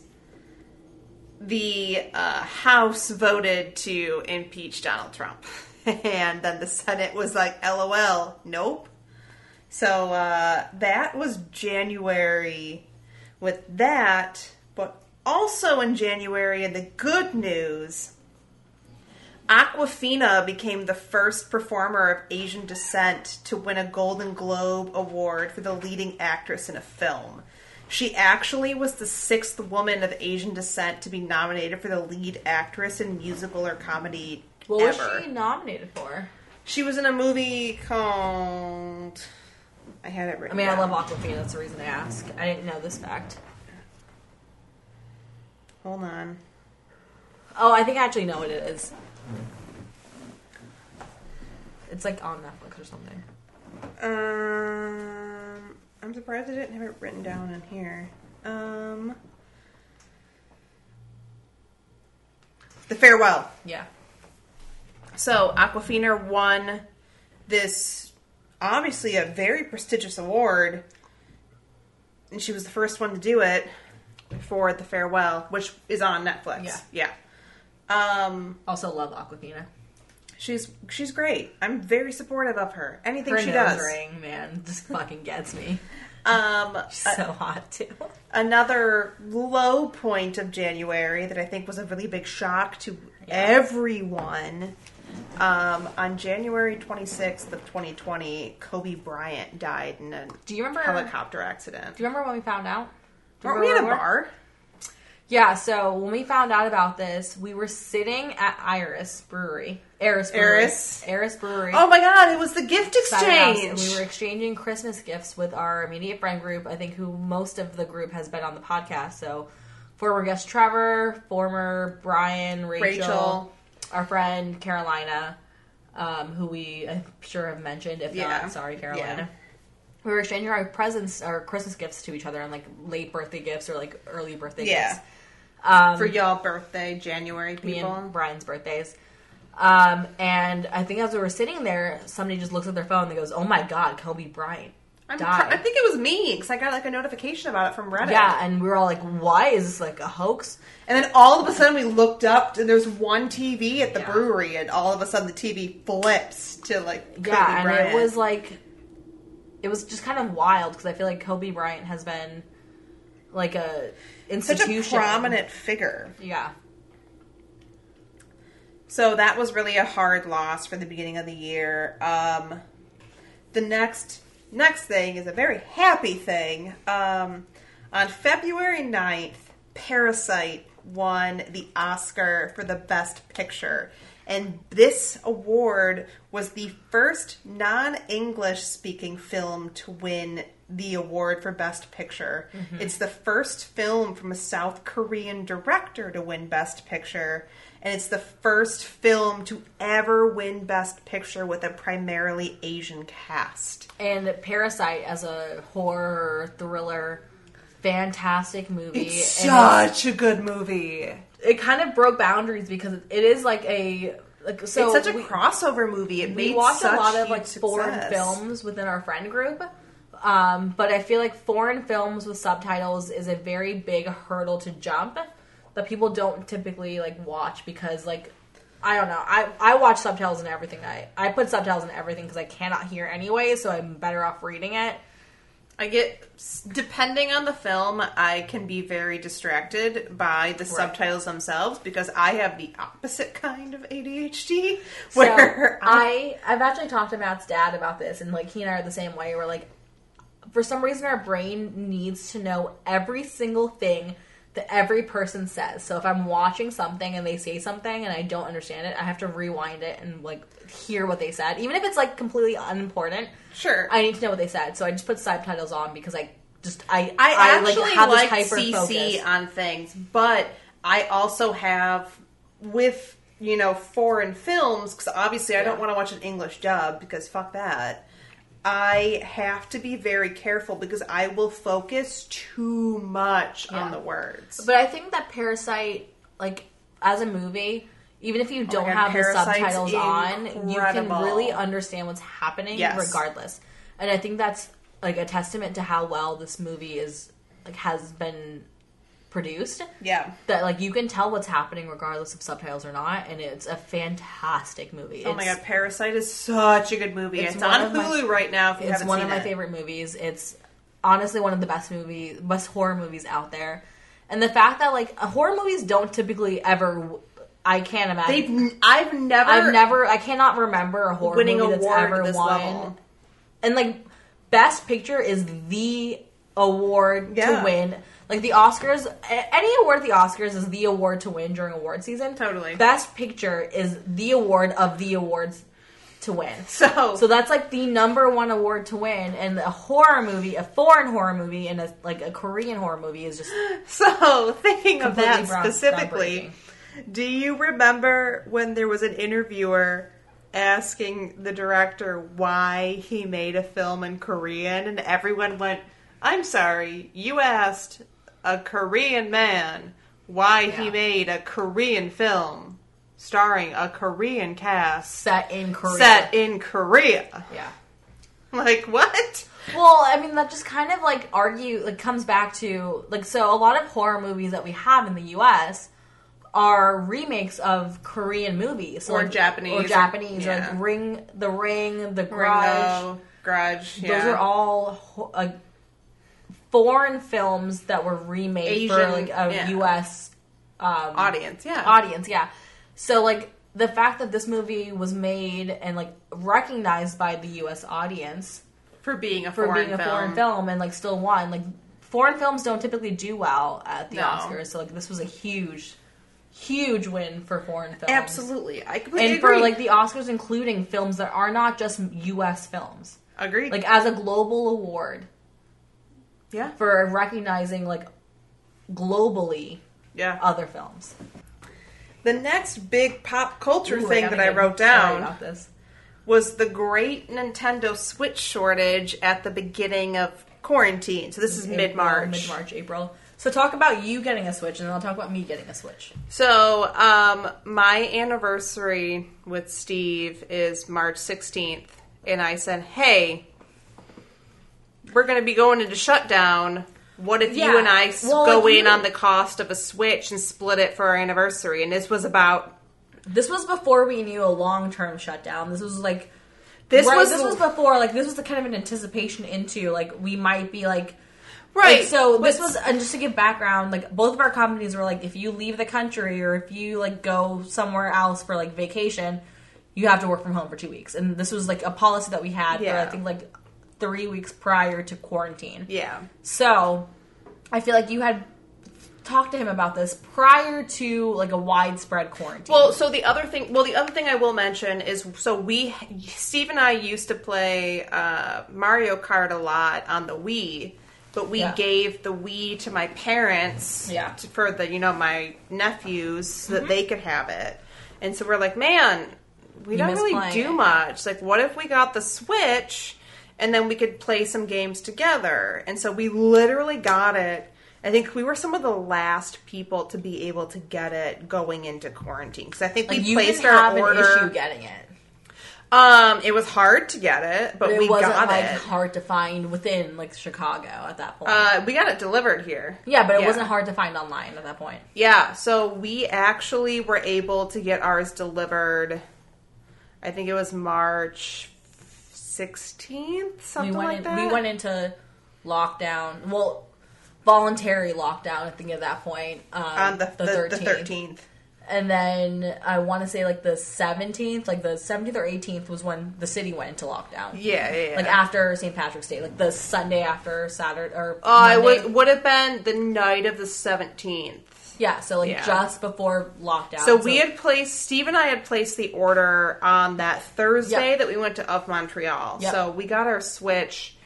the uh, House voted to impeach Donald Trump. and then the Senate was like, LOL, nope. So uh, that was January with that. Also in January, and the good news, Awkwafina became the first performer of Asian descent to win a Golden Globe Award for the leading actress in a film. She actually was the sixth woman of Asian descent to be nominated for the lead actress in musical or comedy What ever. was she nominated for? She was in a movie called. I had it I written. mean, I love Awkwafina. That's the reason I ask. I didn't know this fact. Hold on. Oh, I think I actually know what it is. It's like on Netflix or something. Um, I'm surprised I didn't have it written down in here. Um, the farewell. Yeah. So Awkwafina won this obviously a very prestigious award, and she was the first one to do it for the farewell, which is on Netflix. Yeah. yeah. Um, Also love Awkwafina. she's she's great. I'm very supportive of her. Anything Her she does. ring, man, just fucking gets me. Um, She's uh, so hot too. another low point of January that I think was a really big shock to Yeah. everyone. Um, on January 26th of 2020, Kobe Bryant died in a Do you remember? helicopter accident. Do you remember when we found out? Weren't we at a where we were? bar? Yeah, so when we found out about this, we were sitting at Iris Brewery. Eris Brewery. Eris. Eris Brewery. Oh my god, it was the gift house, exchange! and we were exchanging Christmas gifts with our immediate friend group. I think who most of the group has been on the podcast. So, former guest Trevor, former Brian, Rachel, Rachel. our friend Carolina, um, who we I'm sure have mentioned. If Yeah. not, sorry, Carolina. We were exchanging our presents, our Christmas gifts to each other, and like late birthday gifts or like early birthday Yeah. gifts. Um, For y'all birthday, January me people. and Brian's birthdays. Um, and I think as we were sitting there, somebody just looks at their phone and goes, "Oh my god, Kobe Bryant I'm died." pr- I think it was me because I got like a notification about it from Reddit. yeah, and we were all like, "Why is this like a hoax?" And then all of a sudden we looked up and there's one TV at the Yeah. brewery, and all of a sudden the TV flips to like Kobe yeah, and Bryant. it was like, it was just kind of wild because I feel like Kobe Bryant has been like a such institution, a prominent figure. Yeah, So that was really a hard loss for the beginning of the year. Um, the next next thing is a very happy thing. Um, on February 9th, Parasite won the Oscar for the Best Picture. And this award was the first non English speaking film to win the award for Best Picture. Mm-hmm. It's the first film from a South Korean director to win Best Picture. And it's the first film to ever win Best Picture with a primarily Asian cast. and Parasite as a horror thriller, fantastic movie. It's and such a good movie. It kind of broke boundaries because it is like a like so it's such a we- crossover movie. It we watch a lot of like foreign films within our friend group um, but i feel like foreign films with subtitles is a very big hurdle to jump that people don't typically like watch because like i don't know. I, I watch subtitles and everything. I i put subtitles in everything because i cannot hear anyway so i'm better off reading it I get, depending on the film, I can be very distracted by the subtitles themselves because I have the opposite kind of ADHD. Where I, I I've actually talked to Matt's dad about this, and like he and I are the same way. We're like, for some reason, our brain needs to know every single thing that every person says. So if I'm watching something and they say something and I don't understand it, I have to rewind it and like hear what they said, even if it's like completely unimportant. sure. I need to know what they said, so I just put subtitles on because I just I I actually like have like CC focus. on things, but I also have with you know foreign films because obviously I Yeah. don't want to watch an English dub because fuck that. I have to be very careful because I will focus too much on the words. But I think that Parasite, like as a movie, even if you oh don't Oh God, have the Parasite's subtitles on, you can really understand what's happening Yes. regardless. And I think that's like a testament to how well this movie is like has been produced. Yeah. That like you can tell what's happening regardless of subtitles or not, and it's a fantastic movie. Oh my god, Parasite is such a good movie. It's It's, on of my- Hulu right now. If you It's one of my it. favorite movies. It's honestly one of the best movies, best horror movies out there. and the fact that like uh, horror movies don't typically ever. I can't imagine. They've I've never I've never. I cannot remember a horror winning movie that's ever won. level. And like, best picture is the award Yeah. to win. Like the Oscars, any award at the Oscars is the award to win during award season. Totally. Best picture is the award of the awards to win. So, So that's like the number one award to win, and a horror movie, a foreign horror movie, and a like a Korean horror movie is just so thinking of that ground- specifically, do you remember when there was an interviewer asking the director why he made a film in Korean and everyone went, "I'm sorry, you asked a Korean man why he made a Korean film starring a Korean cast set in Korea. set in Korea." yeah. Like, what? Well, I mean, that just kind of like argue, like comes back to like so a lot of horror movies that we have in the U.S. are remakes of Korean movies, so Or like- Japanese, or Japanese, yeah. like Ring, The Ring, The Grudge. Ringu, Grudge. Those are all like foreign films that were remade for like a yeah. U.S. Um, audience. Yeah. audience, yeah. So like the fact that this movie was made and like recognized by the U.S. audience for being a for foreign being a film. foreign film and like still won. Like foreign films don't typically do well at the No. Oscars, so like this was a huge, huge win for foreign films. Absolutely, I completely And agree. for like the Oscars, including films that are not just U.S. films, agreed. like as a global award yeah, for recognizing like globally yeah. other films. the next big pop culture Ooh, thing gotta that I wrote down about this. was the great Nintendo Switch shortage at the beginning of quarantine. So this is mid March. Mid March, April. So talk about you getting a Switch, and then I'll talk about me getting a Switch. So um, my anniversary with Steve is March 16th, and I said, "Hey, we're going to be going into shutdown." What if Yeah. you and I Well, go like, in you- on the cost of a Switch and split it for our anniversary? And this was about This was before we knew a long term shutdown. This was like this right, was this was before like this was the kind of an anticipation into like we might be like right. like, so this was and just to give background like both of our companies were like if you leave the country or if you like go somewhere else for like vacation you have to work from home for two weeks and this was like a policy that we had for Yeah. i think like three weeks prior to quarantine yeah. so i feel like you had talked to him about this prior to like a widespread quarantine Well, so the other thing, well, the other thing I will mention is, so we, Steve and I used to play uh, Mario Kart a lot on the Wii, but we Yeah. gave the Wii to my parents, Yeah. Mm-hmm. to, for the, you know, my nephews, so that they could have it. And so we're like, man, we You don't really do it. much. Like, what if we got the Switch and then we could play some games together? And so we literally got it. I think we were some of the last people to be able to get it going into quarantine because I think like we you placed didn't our order. an issue getting it Um, it was hard to get it, but it we wasn't got like it. hard to find within like chicago at that point Uh, we got it delivered here. yeah but it yeah. wasn't hard to find online at that point Yeah, so we actually were able to get ours delivered. I think it was March sixteenth, something we went like in, that. we went into lockdown. Well, voluntary lockdown. I think at that point um, on the the thirteenth, thirteenth. and then I want to say like the seventeenth, like the seventeenth or eighteenth was when the city went into lockdown. Yeah, yeah, yeah. Like after St. Patrick's Day, like the Sunday after Saturday or uh, it would would have been the night of the seventeenth. Yeah, so like Yeah. just before lockdown. So we had placed Steve and I had placed the order on that Thursday Yep. that we went to of Montreal. Yep. So we got our Switch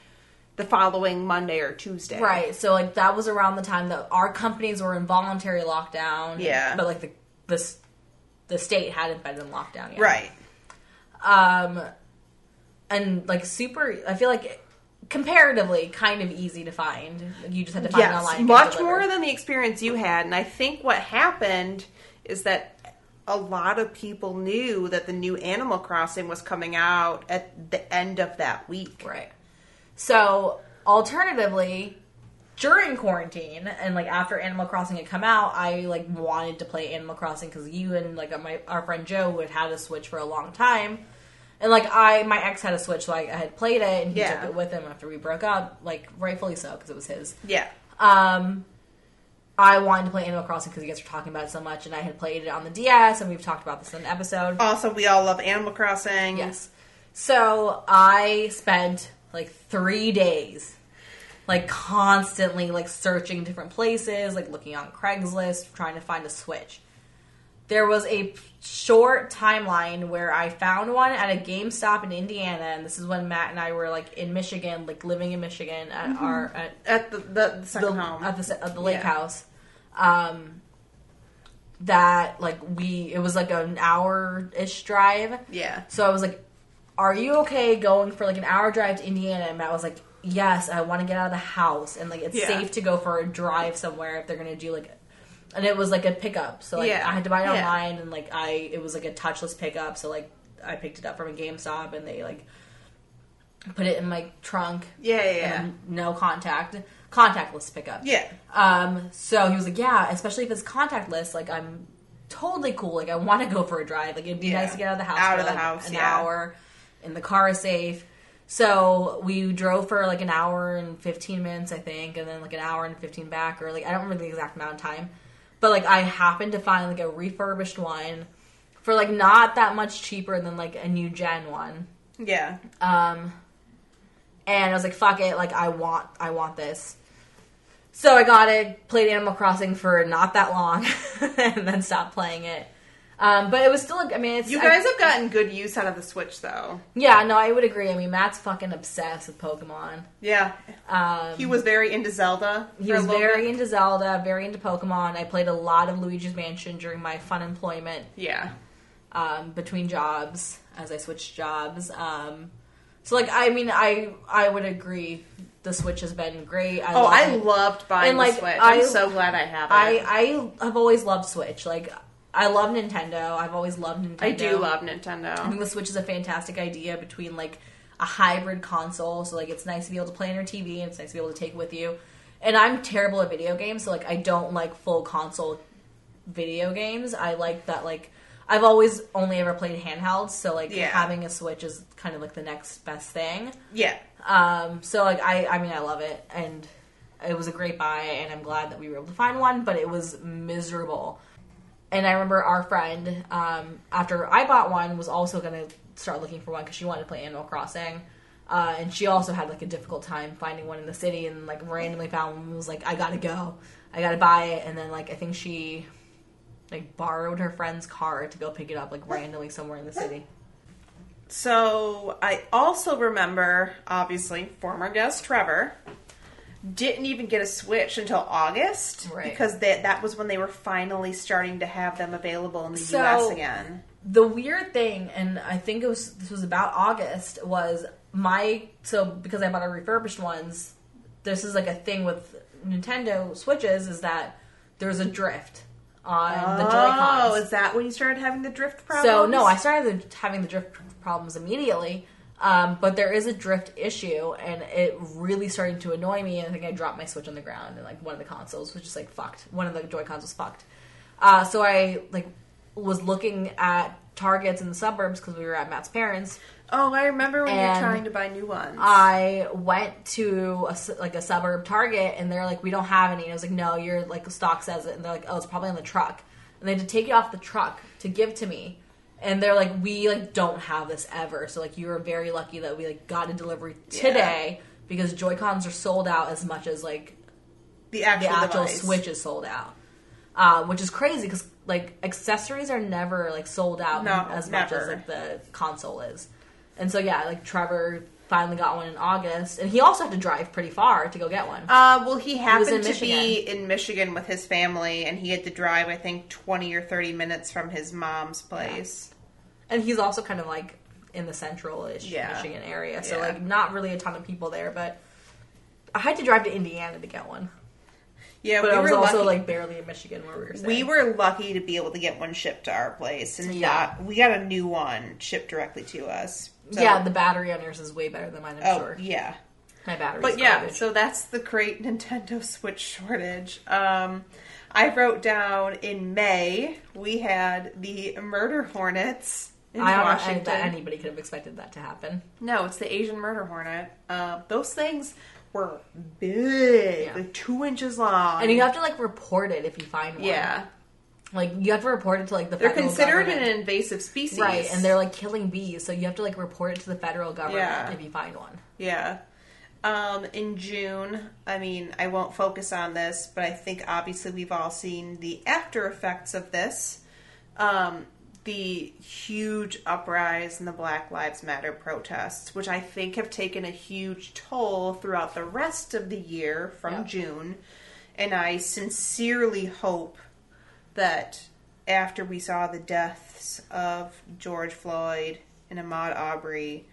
the following Monday or Tuesday. Right. So like that was around the time that our companies were in voluntary lockdown. Yeah. But like the this the state hadn't been in lockdown yet. Right. Um and like super I feel like comparatively kind of easy to find. Like, you just had to find it Yes, online. much more than the experience you had. And I think what happened is that a lot of people knew that the new Animal Crossing was coming out at the end of that week. Right. So alternatively, during quarantine and like after Animal Crossing had come out, I like wanted to play Animal Crossing because you and like my our friend Joe who had had a Switch for a long time, and like I my ex had a Switch, so I, I had played it and he Yeah. took it with him after we broke up, like rightfully so because it was his. Yeah. Um, I wanted to play Animal Crossing because you guys were talking about it so much, and I had played it on the DS, and we've talked about this in an episode. Also, we all love Animal Crossing. Yes. So I spent like three days, like constantly, like searching different places, like looking on Craigslist, trying to find a Switch. There was a short timeline where I found one at a GameStop in Indiana, and this is when Matt and I were like in Michigan, like living in Michigan at our at At the, the, the the, home. at the at the lake Yeah. house. Um, that like we it was like an hour ish drive. yeah. So I was like, "Are you okay going for like an hour drive to Indiana?" And Matt was like, "Yes, I want to get out of the house and like it's Yeah. safe to go for a drive somewhere if they're gonna do like." And it was like a pickup, so like Yeah. I had to buy it Yeah. online, and like I it was like a touchless pickup, so like I picked it up from a GameStop, and they like put it in my trunk, Yeah, yeah, yeah. no contact, contactless pickup. Yeah. Um, so he was like, yeah, especially if it's contactless, like I'm totally cool. Like I want to go for a drive. Like it'd be Yeah. nice to get out of the house. Out for, of the like, house, an yeah. hour, and the car is safe. So we drove for like an hour and fifteen minutes, I think, and then like an hour and fifteen back, or like I don't remember the exact amount of time. But like I happened to find like a refurbished one for like not that much cheaper than like a new gen one. Yeah. Um, and I was like, "Fuck it! Like, I want, I want this." So I got it, played Animal Crossing for not that long, and then stopped playing it. Um, but it was still, I mean, it's You I- guys have gotten good use out of the Switch, though. yeah, no, I would agree. I mean, Matt's fucking obsessed with Pokemon. Yeah. Um, He was very into Zelda. he was very bit. into Zelda, very into Pokemon. I played a lot of Luigi's Mansion during my fun employment Yeah. um, between jobs as I switched jobs. Um, so, like, I mean, I I would agree. The Switch has been great. I Oh, love I it. loved buying And, like, the Switch. I- I'm so glad I have it. I I have always loved Switch. Like I love Nintendo. I've always loved Nintendo. I do love Nintendo. I think the Switch is a fantastic idea between like a hybrid console. So like it's nice to be able to play on your TV and it's nice to be able to take with you. And I'm terrible at video games, so like I don't like full console video games. I like that like I've always only ever played handhelds, so like Yeah. having a Switch is kind of like the next best thing. Yeah. Um, so like I, I mean, I love it, and it was a great buy, and I'm glad that we were able to find one. But it was miserable, and I remember our friend, um, after I bought one, was also to start looking for one because she wanted to play Animal Crossing, uh, and she also had like a difficult time finding one in the city, and like randomly found one. and Was like, I gotta go, I gotta buy it, and then like I think she like borrowed her friend's car to go pick it up like randomly somewhere in the city. So I also remember, obviously, former guest Trevor didn't even get a Switch until August Right. because that that was when they were finally starting to have them available in the So- U.S. again. the weird thing, and I think it was this was about August, was my so because I bought a refurbished ones. This is like a thing with Nintendo Switches is that there's a drift on the Joy-Cons. Oh, is that when you started having the drift problems? So no, I started the, having the drift problems immediately. Um, but there is a drift issue, and it really started to annoy me. And I think I dropped my Switch on the ground, and like one of the consoles was just like fucked. One of the Joy Cons was fucked. Uh, so I like was looking at Targets in the suburbs because we were at Matt's parents. Oh, I remember when you were trying to buy new ones. I went to a, like a suburb Target, and they're like, "We don't have any." And I was like, "No, your like stock says it." And they're like, "Oh, it's probably on the truck." And they had to take it off the truck to give to me. And they're like, "We like don't have this ever." So like, you were very lucky that we like got a delivery today because Joy Cons are sold out as much as like the actual, the actual. Switch is sold out, um, which is crazy because like accessories are never like sold out No, as much as like the console is. And so yeah, like Trevor finally got one in August, and he also had to drive pretty far to go get one. Uh, well, he happened in to be in Michigan with his family, and he had to drive, I think, 20 or 30 minutes from his mom's place. and he's also kind of like in the central-ish Yeah. Michigan area, so Yeah. like not really a ton of people there. But I had to drive to Indiana to get one, Yeah, but we I was were also lucky. like barely in Michigan where we were. Staying. we were lucky to be able to get one shipped to our place, and Yeah. got we got a new one shipped directly to us. So- yeah, the battery on yours is way better than mine. I'm oh sure yeah, my battery. but yeah, so that's the great Nintendo Switch shortage. Um, I wrote down in May we had the Murder Hornets in I don't Washington. that anybody could have expected that to happen. No, it's the Asian murder hornet. Uh, those things, were big, Yeah. like two inches long, And you have to like report it if you find one. yeah, Like you have to report it to like the federal government. they're considered government. an invasive species, right, and they're like killing bees, so you have to like report it to the federal government Yeah. if you find one. Yeah. Um, in June, I mean, I won't focus on this, but I think obviously we've all seen the after effects of this. Um, the huge uprise in the Black Lives Matter protests, which I think have taken a huge toll throughout the rest of the year from Yeah. June. And I sincerely hope that after we saw the deaths of George Floyd and Ahmaud Arbery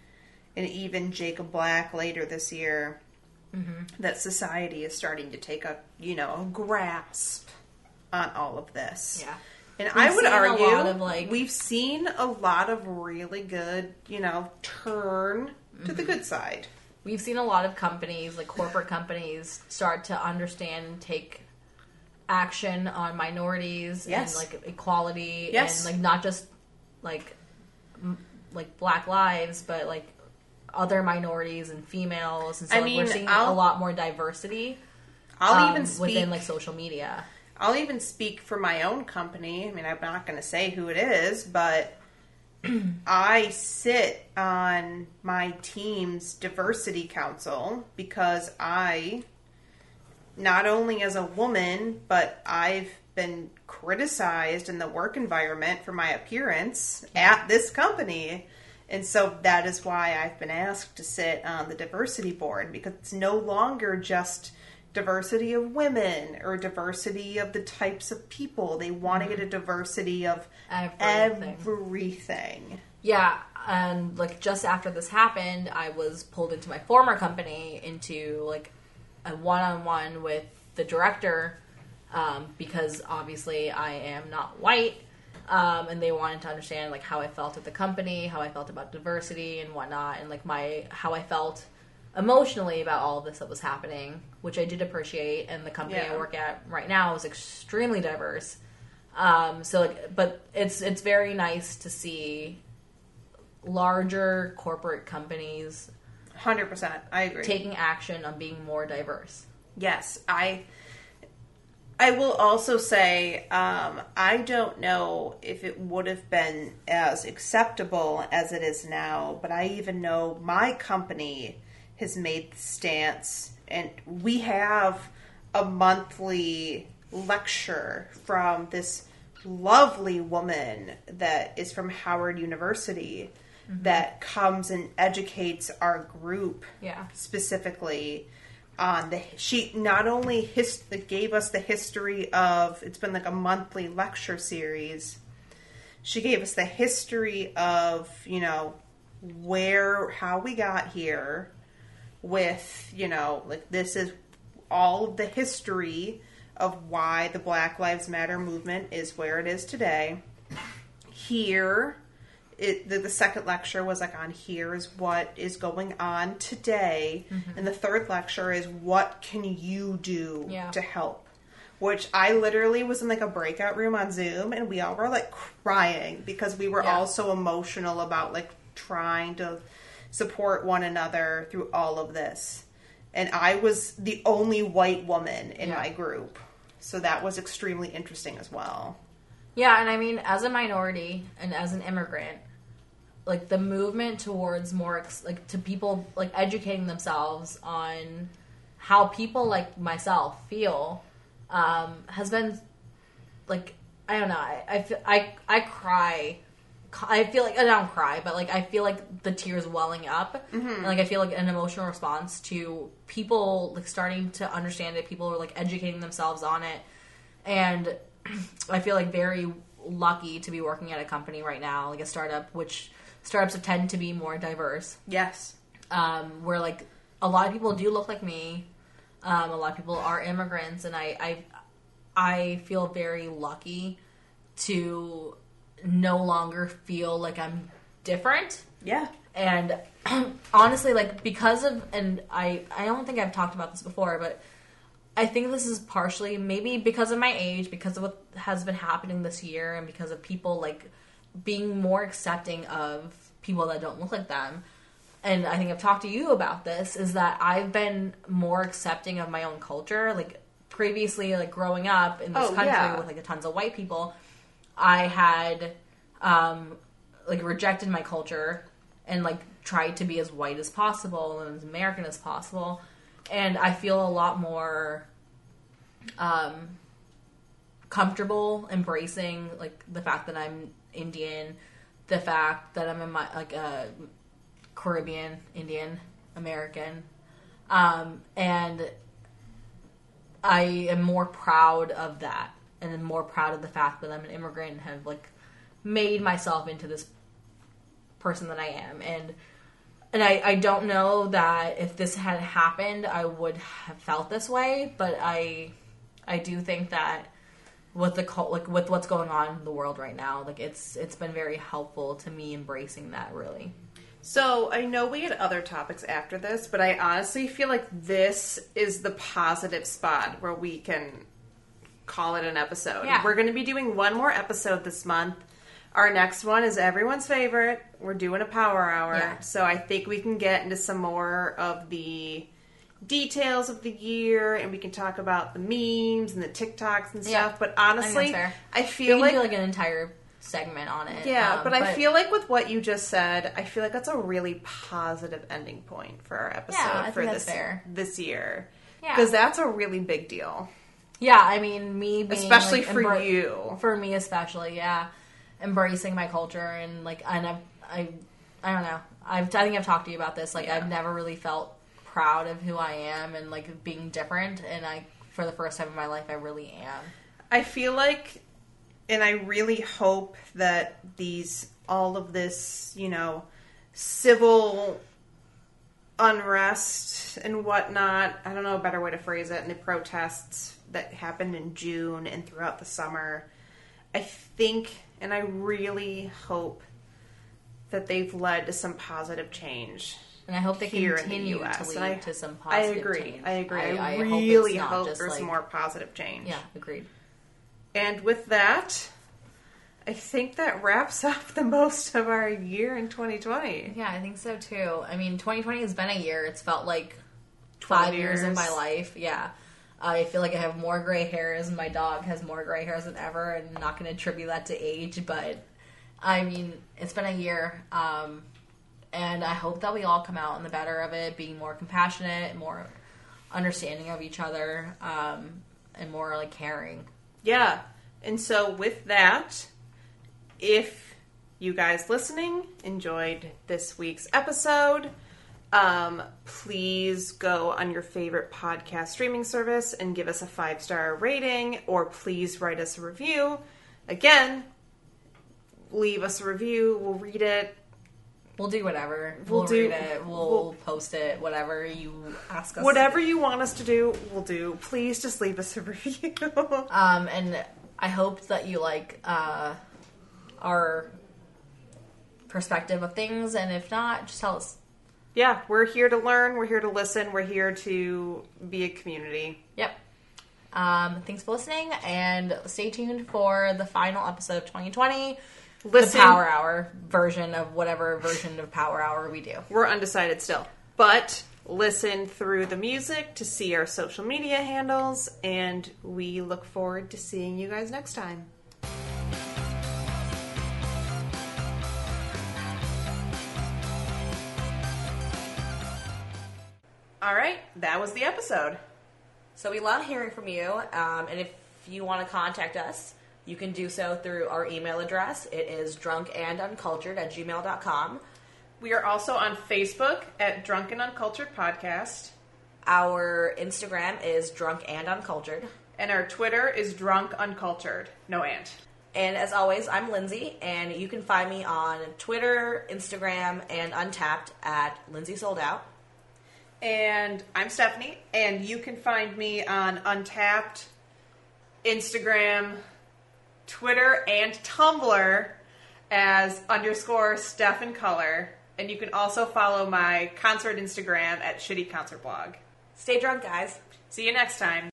and even Jacob Blake later this year, mm-hmm. that society is starting to take a you know a grasp on all of this. Yeah. And We've I would argue of, like- we've seen a lot of really good, you know, turn to the mm-hmm. good side. We've seen a lot of companies, like corporate companies, start to understand and take action on minorities Yes. and like equality Yes. and like not just like m- like black lives, but like other minorities and females. And so I like, we're mean, seeing I'll- a lot more diversity. I'll um, even speak within like social media. I'll even speak for my own company. I mean, I'm not going to say who it is, but I sit on my team's diversity council because I, not only as a woman, but I've been criticized in the work environment for my appearance at this company. And so that is why I've been asked to sit on the diversity board because it's no longer just diversity of women or diversity of the types of people. They want to get a mm-hmm. diversity of Everything. everything. Yeah, and like just after this happened, I was pulled into my former company into like a one-on-one with the director um, because obviously I am not white, um, and they wanted to understand like how I felt at the company, how I felt about diversity and whatnot, and like my how I felt emotionally about all of this that was happening, which I did appreciate. And the company I work at right now is extremely diverse. Um, so like, but it's it's very nice to see larger corporate companies 100%. I agree. taking action on being more diverse. Yes, I. I will also say um, I don't know if it would have been as acceptable as it is now, but I even know my company has made the stance, and we have a monthly lecture from this lovely woman that is from Howard University Mm-hmm. that comes and educates our group Yeah. specifically on the she not only his gave us the history of it's been like a monthly lecture series. She gave us the history of you know where how we got here with you know like this is all of the history of why the black lives matter movement is where it is today. Here it, the, the second lecture was like on here is what is going on today mm-hmm. and the third lecture is what can you do Yeah. to help which i literally was in like a breakout room on zoom and we all were like crying because we were Yeah. all so emotional about like trying to support one another through all of this and i was the only white woman in Yeah. my group so that was extremely interesting as well Yeah, and I mean, as a minority and as an immigrant, like the movement towards more ex- like to people like educating themselves on how people like myself feel um, has been like I don't know. I I feel, I, I cry. I feel like I don't cry, but like I feel like the tears welling up, and like I feel like an emotional response to people like starting to understand it. People are like educating themselves on it, and I feel like very lucky to be working at a company right now, like a startup, which startups tend to be more diverse yes um, where like a lot of people do look like me. Um, a lot of people are immigrants, and I, I, I feel very lucky to no longer feel like I'm different. yeah And honestly, like because of, and I, I don't think I've talked about this before, but I think this is partially maybe because of my age, because of what has been happening this year, and because of people like being more accepting of people that don't look like them. and I think I've talked to you about this, is that I've been more accepting of my own culture. Like previously, like growing up in this Oh, country yeah. with like tons of white people, I had um, like rejected my culture and like tried to be as white as possible and as American as possible. And I feel a lot more um, comfortable embracing like the fact that I'm Indian, the fact that I'm my like a Caribbean, Indian, American, um, and I am more proud of that, and am more proud of the fact that I'm an immigrant and have like made myself into this person that I am, and and I, I don't know that if this had happened, I would have felt this way, but I I do think that with the cult, like with what's going on in the world right now, like it's it's been very helpful to me embracing that really. So I know we had other topics after this, but I honestly feel like this is the positive spot where we can call it an episode. Yeah. We're going to be doing one more episode this month. Our next one is everyone's favorite. We're doing a power hour. Yeah. So I think we can get into some more of the details of the year and we can talk about the memes and the TikToks and Yeah. stuff. But honestly. I We feel like like an entire segment on it. yeah, um, but I feel like with what you just said, I feel like that's a really positive ending point for our episode Yeah, for this fair. this year. Yeah. Because that's a really big deal. yeah, I mean me being Especially like, for embra- you. for me especially, yeah, embracing my culture and like and I've, I I don't know. I've I think I've talked to you about this. Like Yeah. I've never really felt proud of who I am and like being different, and I for the first time in my life I really am. I feel like and I really hope that these all of this, you know, civil unrest and whatnot, I don't know a better way to phrase it, and the protests that happened in June and throughout the summer, I think and I really hope that they've led to some positive change. And I hope they Here in the continue US, to lead I- to some I agree. change. I agree. I, hope really hope, just, there's like- more positive change. Yeah, agreed. And with that, I think that wraps up the most of our year in 2020. Yeah, I think so too. I mean, 2020 has been a year. It's felt like five years in years. my life. Yeah. I feel like I have more gray hairs. My dog has more gray hairs than ever, and I'm not going to attribute that to age, but I mean, it's been a year. Um, and I hope that we all come out on the better of it, being more compassionate, more understanding of each other, um, and more like caring. Yeah. And so, with that, if you guys listening enjoyed this week's episode, um, please go on your favorite podcast streaming service and give us a five star rating, or please write us a review. Again, leave us a review. We'll read it. We'll do whatever. We'll We'll, do- read it. We'll, we'll- post it. Whatever you ask us. Whatever you want us to do, we'll do. Please just leave us a review. Um, and I hope that you like uh, our perspective of things, and if not, just tell us. yeah, we're here to learn. We're here to listen. We're here to be a community. Yep. Um, thanks for listening, and stay tuned for the final episode of 2020, Listen, the Power Hour version of whatever version of Power Hour we do. we're undecided still, but listen through the music to see our social media handles, and we look forward to seeing you guys next time. All right, that was the episode. So we love hearing from you, um, and if you want to contact us, you can do so through our email address. It is drunkanduncultured at gmail.com. We are also on Facebook at Drunken Uncultured Podcast, Our Instagram is drunk and uncultured. and our Twitter is Drunk Uncultured. No and. And as always, I'm Lindsay, and you can find me on Twitter, Instagram, and Untappd at Lindsay Sold Out. And I'm Stephanie, and you can find me on Untappd, Instagram, Twitter, and Tumblr as underscore Steph in Color. And you can also follow my concert Instagram at Shitty Concert Blog. Stay drunk, guys. See you next time.